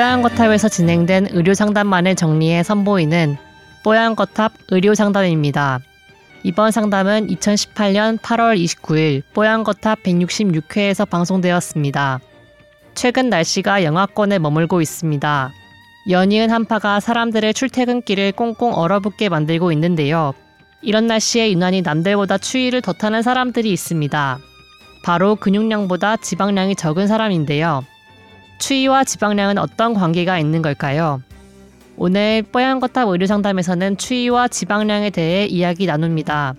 뽀얀거탑에서 진행된 의료상담만을 정리해 선보이는 뽀얀거탑 의료상담입니다. 이번 상담은 2018년 8월 29일 뽀얀거탑 166회에서 방송되었습니다. 최근 날씨가 영하권에 머물고 있습니다. 연이은 한파가 사람들의 출퇴근길을 꽁꽁 얼어붙게 만들고 있는데요. 이런 날씨에 유난히 남들보다 추위를 더 타는 사람들이 있습니다. 바로 근육량보다 지방량이 적은 사람인데요. 추위와 지방량은 어떤 관계가 있는 걸까요? 오늘 뽀얀거탑 의료상담에서는 추위와 지방량에 대해 이야기 나눕니다.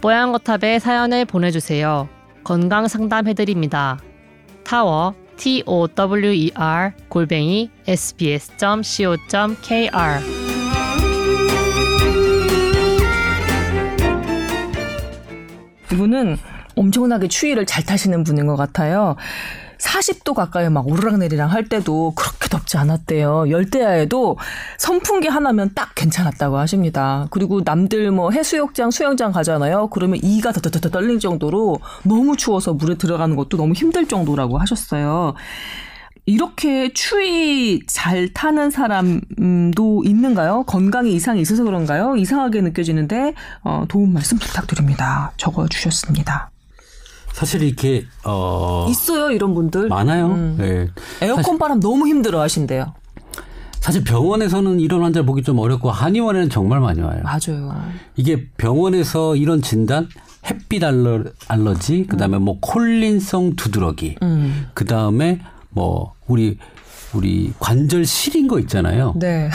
뽀얀거탑에 사연을 보내주세요. 건강 상담해드립니다. 타워 t o w e r 골뱅이 sbs.co.kr 이분은 엄청나게 추위를 잘 타시는 분인 것 같아요. 40도 가까이 막 오르락내리락 할 때도 그렇게 덥지 않았대요. 열대야에도 선풍기 하나면 딱 괜찮았다고 하십니다. 그리고 남들 뭐 해수욕장, 수영장 가잖아요. 그러면 이가 더더더 떨릴 정도로 너무 추워서 물에 들어가는 것도 너무 힘들 정도라고 하셨어요. 이렇게 추위 잘 타는 사람도 있는가요? 건강에 이상이 있어서 그런가요? 이상하게 느껴지는데 어, 도움 말씀 부탁드립니다. 적어 주셨습니다. 사실 이렇게 어 있어요 이런 분들 많아요. 음. 네. 에어컨 사실, 바람 너무 힘들어 하신대요. 사실 병원에서는 이런 환자 보기 좀 어렵고 한의원에는 정말 많이 와요. 맞아요. 이게 병원에서 이런 진단 햇빛 알러, 알러지, 그다음에 음. 뭐 콜린성 두드러기, 음. 그다음에 뭐 우리 우리 관절 시린 거 있잖아요. 네.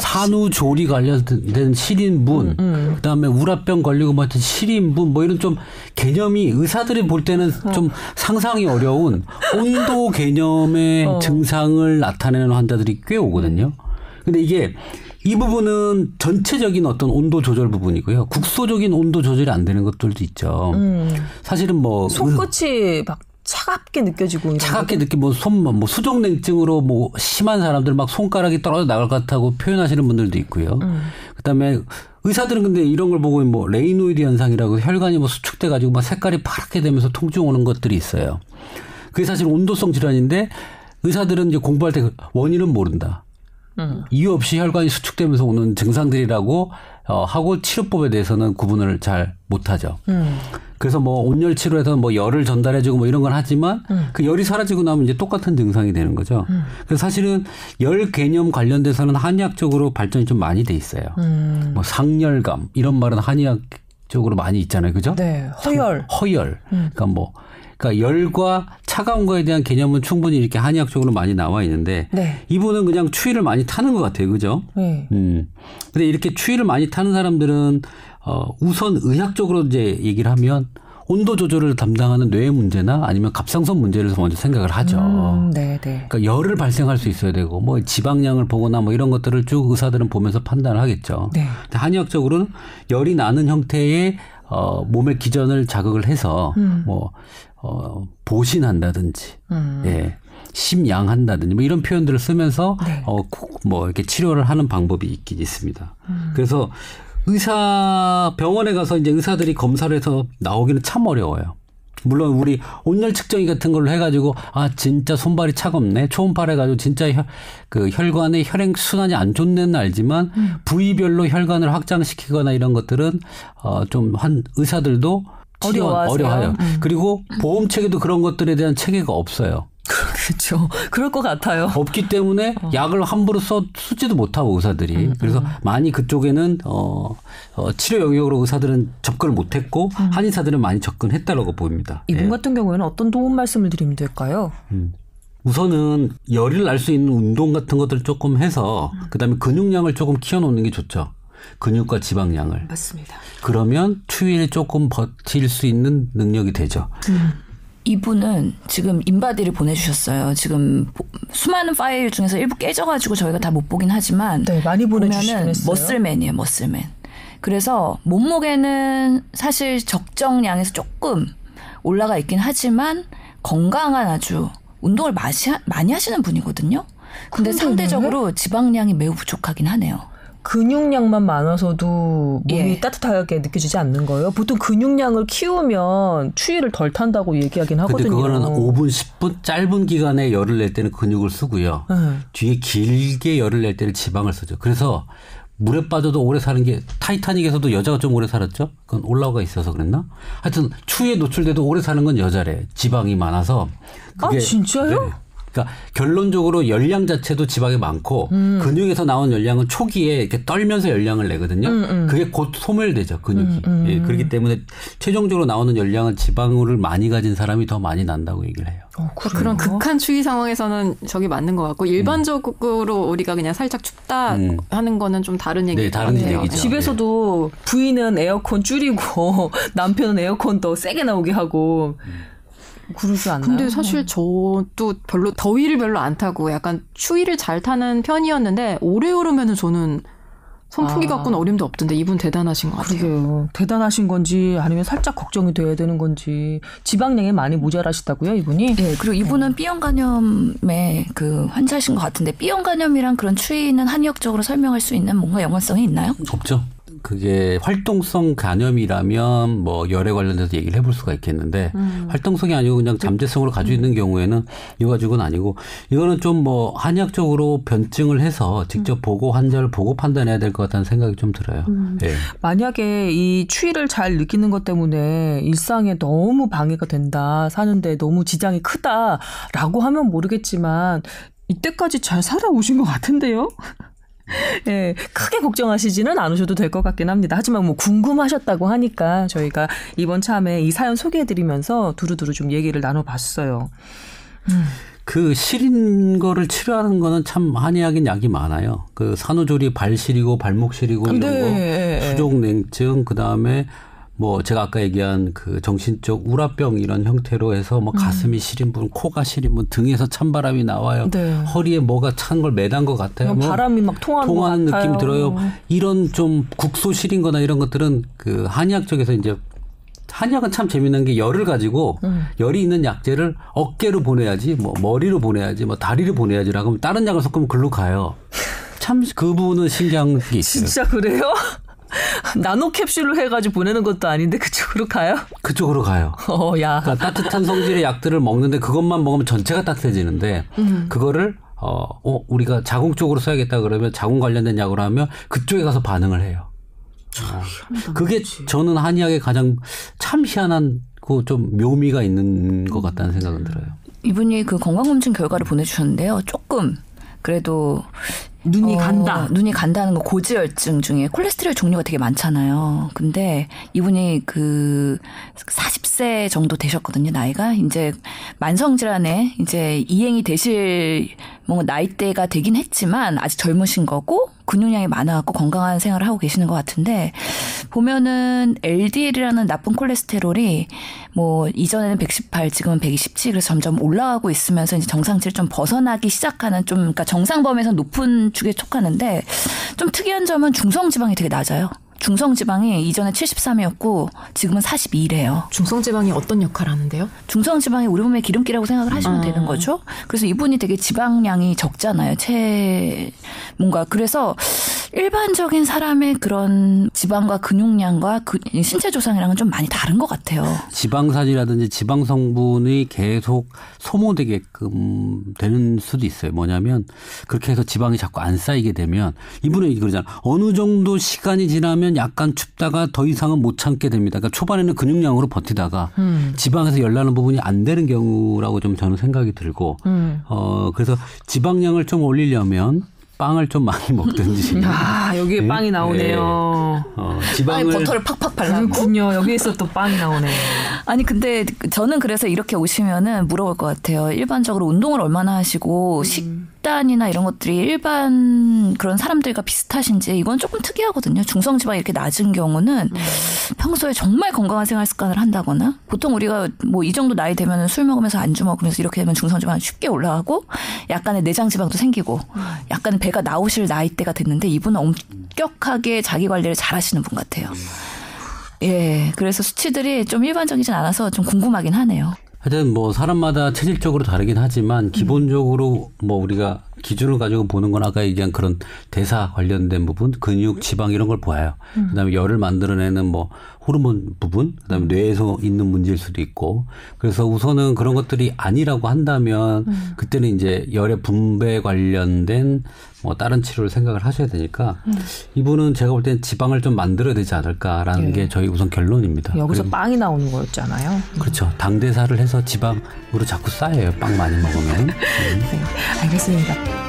산후조리 관련된 시린분, 음, 음. 그다음에 우라병 걸리고 뭐 하여튼 시린분 뭐 이런 좀 개념이 의사들이 볼 때는 어. 좀 상상이 어려운 온도 개념의 어. 증상을 나타내는 환자들이 꽤 오거든요. 근데 이게 이 부분은 전체적인 어떤 온도 조절 부분이고요. 국소적인 온도 조절이 안 되는 것들도 있죠. 음. 사실은 뭐 손끝이 막 차갑게 느껴지고 차갑게 느끼 뭐손뭐 뭐 수족 냉증으로 뭐 심한 사람들 막 손가락이 떨어져 나갈 것 같다고 표현하시는 분들도 있고요. 음. 그다음에 의사들은 근데 이런 걸 보고 뭐 레이노이드 현상이라고 혈관이 뭐 수축돼 가지고 막 색깔이 파랗게 되면서 통증 오는 것들이 있어요. 그게 사실 온도성 질환인데 의사들은 이제 공부할 때그 원인은 모른다. 음. 이유 없이 혈관이 수축되면서 오는 증상들이라고 어, 하고 치료법에 대해서는 구분을 잘 못하죠. 음. 그래서 뭐 온열 치료에서 뭐 열을 전달해주고 뭐 이런 건 하지만 음. 그 열이 사라지고 나면 이제 똑같은 증상이 되는 거죠. 음. 그래서 사실은 열 개념 관련돼서는 한의학적으로 발전이 좀 많이 돼 있어요. 음. 뭐 상열감 이런 말은 한의학 쪽으로 많이 있잖아요. 그죠? 네. 허열. 허열. 음. 그러니까 뭐 그러니까 열과 차가운 거에 대한 개념은 충분히 이렇게 한의학적으로 많이 나와 있는데 네. 이분은 그냥 추위를 많이 타는 것 같아요. 그죠? 네. 음. 근데 이렇게 추위를 많이 타는 사람들은 어 우선 의학적으로 이제 얘기를 하면 온도 조절을 담당하는 뇌 문제나 아니면 갑상선 문제를 먼저 생각을 하죠. 음, 네, 네. 그러니까 열을 발생할 수 있어야 되고 뭐 지방량을 보거나 뭐 이런 것들을 쭉 의사들은 보면서 판단을 하겠죠. 네. 한의학적으로는 열이 나는 형태의 어 몸의 기전을 자극을 해서 음. 뭐 어, 보신한다든지, 음. 예. 심양한다든지 뭐 이런 표현들을 쓰면서 네. 어, 뭐 이렇게 치료를 하는 방법이 있긴 있습니다. 음. 그래서 의사 병원에 가서 이제 의사들이 검사를 해서 나오기는 참 어려워요. 물론 우리 온열 측정기 같은 걸로 해가지고 아 진짜 손발이 차갑네 초음파 해가지고 진짜 혈, 그 혈관의 혈행 순환이 안 좋네는 알지만 음. 부위별로 혈관을 확장시키거나 이런 것들은 어 좀 한 의사들도 어려워하세요. 어려워요. 음. 그리고 보험 체계도 그런 것들에 대한 체계가 없어요. 그렇죠. 그럴 것 같아요. 없기 때문에 어. 약을 함부로 써 쓰지도 못하고 의사들이 음, 그래서 음. 많이 그쪽에는 어, 어, 치료 영역으로 의사들은 접근을 못했고 음. 한의사들은 많이 접근했다라고 보입니다. 이분 예. 같은 경우에는 어떤 도움 말씀을 드리면 될까요? 음. 우선은 열을 날 수 있는 운동 같은 것들 을 조금 해서 음. 그다음에 근육량을 조금 키워놓는 게 좋죠. 근육과 지방량을. 맞습니다. 그러면 추위를 조금 버틸 수 있는 능력이 되죠. 음. 이분은 지금 인바디를 보내주셨어요. 지금 수많은 파일 중에서 일부 깨져가지고 저희가 다 못 보긴 하지만 네, 많이 보내주시긴 했어요. 머슬맨이에요, 머슬맨. 그래서 몸무게는 사실 적정량에서 조금 올라가 있긴 하지만 건강한 아주 운동을 많이 하시는 분이거든요. 근데 상대적으로 지방량이 매우 부족하긴 하네요. 근육량만 많아서도 몸이 예. 따뜻하게 느껴지지 않는 거예요. 보통 근육량을 키우면 추위를 덜 탄다고 얘기하긴 하거든요. 근데 그거는 5분, 10분 짧은 기간에 열을 낼 때는 근육을 쓰고요. 네. 뒤에 길게 열을 낼 때는 지방을 쓰죠. 그래서 물에 빠져도 오래 사는 게 타이타닉에서도 여자가 좀 오래 살았죠? 그건 올라가 있어서 그랬나? 하여튼 추위에 노출돼도 오래 사는 건 여자래. 지방이 많아서. 아 진짜요? 네. 그러니까 결론적으로 열량 자체도 지방이 많고 음. 근육에서 나온 열량은 초기에 이렇게 떨면서 열량을 내거든요. 음, 음. 그게 곧 소멸되죠 근육이. 음, 음, 예, 그렇기 때문에 최종적으로 나오는 열량은 지방을 많이 가진 사람이 더 많이 난다고 얘기를 해요. 어, 그런 극한 추위 상황에서는 저기 맞는 것 같고 일반적으로 우리가 그냥 살짝 춥다 음. 하는 거는 좀 다른 얘기. 네, 다른 같아요. 얘기죠. 집에서도 부인은 에어컨 줄이고 남편은 에어컨 더 세게 나오게 하고. 그러지 않나요? 근데 사실 저도 별로 더위를 별로 안 타고 약간 추위를 잘 타는 편이었는데 오래 오르면은 저는 선풍기 아. 갖고는 어림도 없던데 이분 대단하신 것 같아요. 그러게요. 대단하신 건지 아니면 살짝 걱정이 돼야 되는 건지 지방량이 많이 모자라시다고요, 이분이? 네, 그리고 이분은 네. B형 간염의 그 환자신 것 같은데 B형 간염이랑 그런 추위는 한의학적으로 설명할 수 있는 뭔가 연관성이 있나요? 없죠. 그게 활동성 간염이라면 뭐 열에 관련돼서 얘기를 해볼 수가 있겠는데 음. 활동성이 아니고 그냥 잠재성으로 가지고 있는 경우에는 이거 가지고는 아니고 이거는 좀 뭐 한의학적으로 변증을 해서 직접 음. 보고 환자를 보고 판단해야 될 것 같다는 생각이 좀 들어요. 음. 네. 만약에 이 추위를 잘 느끼는 것 때문에 일상에 너무 방해가 된다 사는데 너무 지장이 크다라고 하면 모르겠지만 이때까지 잘 살아오신 것 같은데요? 예, 크게 걱정하시지는 않으셔도 될 것 같긴 합니다. 하지만 뭐 궁금하셨다고 하니까 저희가 이번 참에 이 사연 소개해드리면서 두루두루 좀 얘기를 나눠봤어요. 음. 그 시린 거를 치료하는 거는 참 한의학인 약이 많아요. 그 산후조리 발 시리고 발목 시리고 이런 네. 거, 수족 냉증 그다음에 뭐 제가 아까 얘기한 그 정신적 우라병 이런 형태로 해서 뭐 가슴이 음. 시린 분, 코가 시린 분, 등에서 찬바람이 나와요. 네. 허리에 뭐가 찬 걸 매단 것 같아요. 뭐 바람이 막 통하는, 통하는 느낌 들어요. 이런 좀 국소 시린거나 이런 것들은 그 한의학 쪽에서 이제 한약은 참 재미난 게 열을 가지고 음. 열이 있는 약재를 어깨로 보내야지 뭐 머리로 보내야지 뭐 다리를 보내야지라고 하면 다른 약을 섞으면 글로 가요. 참 그 부분은 신기한 게 있어요. 진짜 그래요? 나노 캡슐로 해가지고 보내는 것도 아닌데 그쪽으로 가요? 그쪽으로 가요. 어, 야. 그러니까 따뜻한 성질의 약들을 먹는데 그것만 먹으면 전체가 따뜻해지는데 음. 그거를 어, 어, 우리가 자궁 쪽으로 써야겠다 그러면 자궁 관련된 약으로 하면 그쪽에 가서 반응을 해요. 아, 그게 저는 한의학의 가장 참 희한한 그좀 묘미가 있는 것 같다는 생각은 들어요. 이분이 그 건강검진 결과를 보내주셨는데요. 조금 그래도 눈이 어, 간다. 눈이 간다는 거 고지혈증 중에 콜레스테롤 종류가 되게 많잖아요. 근데 이분이 그 40세 정도 되셨거든요, 나이가. 이제 만성 질환에 이제 이행이 되실 뭔가 나이대가 되긴 했지만 아직 젊으신 거고 근육량이 많아갖고 건강한 생활을 하고 계시는 것 같은데 보면은 LDL이라는 나쁜 콜레스테롤이 뭐 이전에는 118 지금은 127 그래서 점점 올라가고 있으면서 이제 정상치를 좀 벗어나기 시작하는 좀 그러니까 정상범에서 높은 축에 속하는데 좀 특이한 점은 중성 지방이 되게 낮아요. 중성지방이 이전에 73이었고 지금은 42래요. 중성지방이 어떤 역할을 하는데요? 중성지방이 우리 몸의 기름기라고 생각을 하시면 아. 되는 거죠. 그래서 이분이 되게 지방량이 적잖아요. 체 뭔가 그래서 일반적인 사람의 그런 지방과 근육량과 그 신체 조상이랑은 좀 많이 다른 것 같아요. 지방산이라든지 지방 성분이 계속 소모되게끔 되는 수도 있어요. 뭐냐면 그렇게 해서 지방이 자꾸 안 쌓이게 되면 이분은 그러잖아. 어느 정도 시간이 지나면 약간 춥다가 더 이상은 못 참게 됩니다. 그러니까 초반에는 근육량으로 버티다가 음. 지방에서 열나는 부분이 안 되는 경우라고 좀 저는 생각이 들고 음. 어 그래서 지방량을 좀 올리려면 빵을 좀 많이 먹든지. 아, 여기에 네? 빵이 나오네요. 네. 어, 지방을 버터를 팍팍 발라고. 그렇군요. 여기에서 또 빵이 나오네. 아니 근데 저는 그래서 이렇게 오시면은 물어볼 것 같아요. 일반적으로 운동을 얼마나 하시고 음. 식단이나 이런 것들이 일반 그런 사람들과 비슷하신지 이건 조금 특이하거든요. 중성 지방이 이렇게 낮은 경우는 음. 평소에 정말 건강한 생활 습관을 한다거나 보통 우리가 뭐 이 정도 나이 되면은 술 먹으면서 안주 먹으면서 이렇게 되면 중성 지방이 쉽게 올라가고 약간의 내장 지방도 생기고 음. 약간 배가 나오실 나이대가 됐는데 이분은 엄격하게 자기 관리를 잘 하시는 분 같아요. 예. 그래서 수치들이 좀 일반적이진 않아서 좀 궁금하긴 하네요. 하여튼 뭐 사람마다 체질적으로 다르긴 하지만 기본적으로 뭐 우리가 기준을 가지고 보는 건 아까 얘기한 그런 대사 관련된 부분, 근육, 지방 이런 걸 보아요. 음. 그다음에 열을 만들어내는 뭐 호르몬 부분, 그다음에 뇌에서 있는 문제일 수도 있고. 그래서 우선은 그런 것들이 아니라고 한다면 음. 그때는 이제 열의 분배 관련된 뭐 다른 치료를 생각을 하셔야 되니까 음. 이분은 제가 볼 때는 지방을 좀 만들어야 되지 않을까라는 네. 게 저희 우선 결론입니다. 여기서 빵이 나오는 거였잖아요. 그렇죠. 당대사를 해서 지방으로 자꾸 쌓여요. 빵 많이 먹으면. 네. 알겠습니다.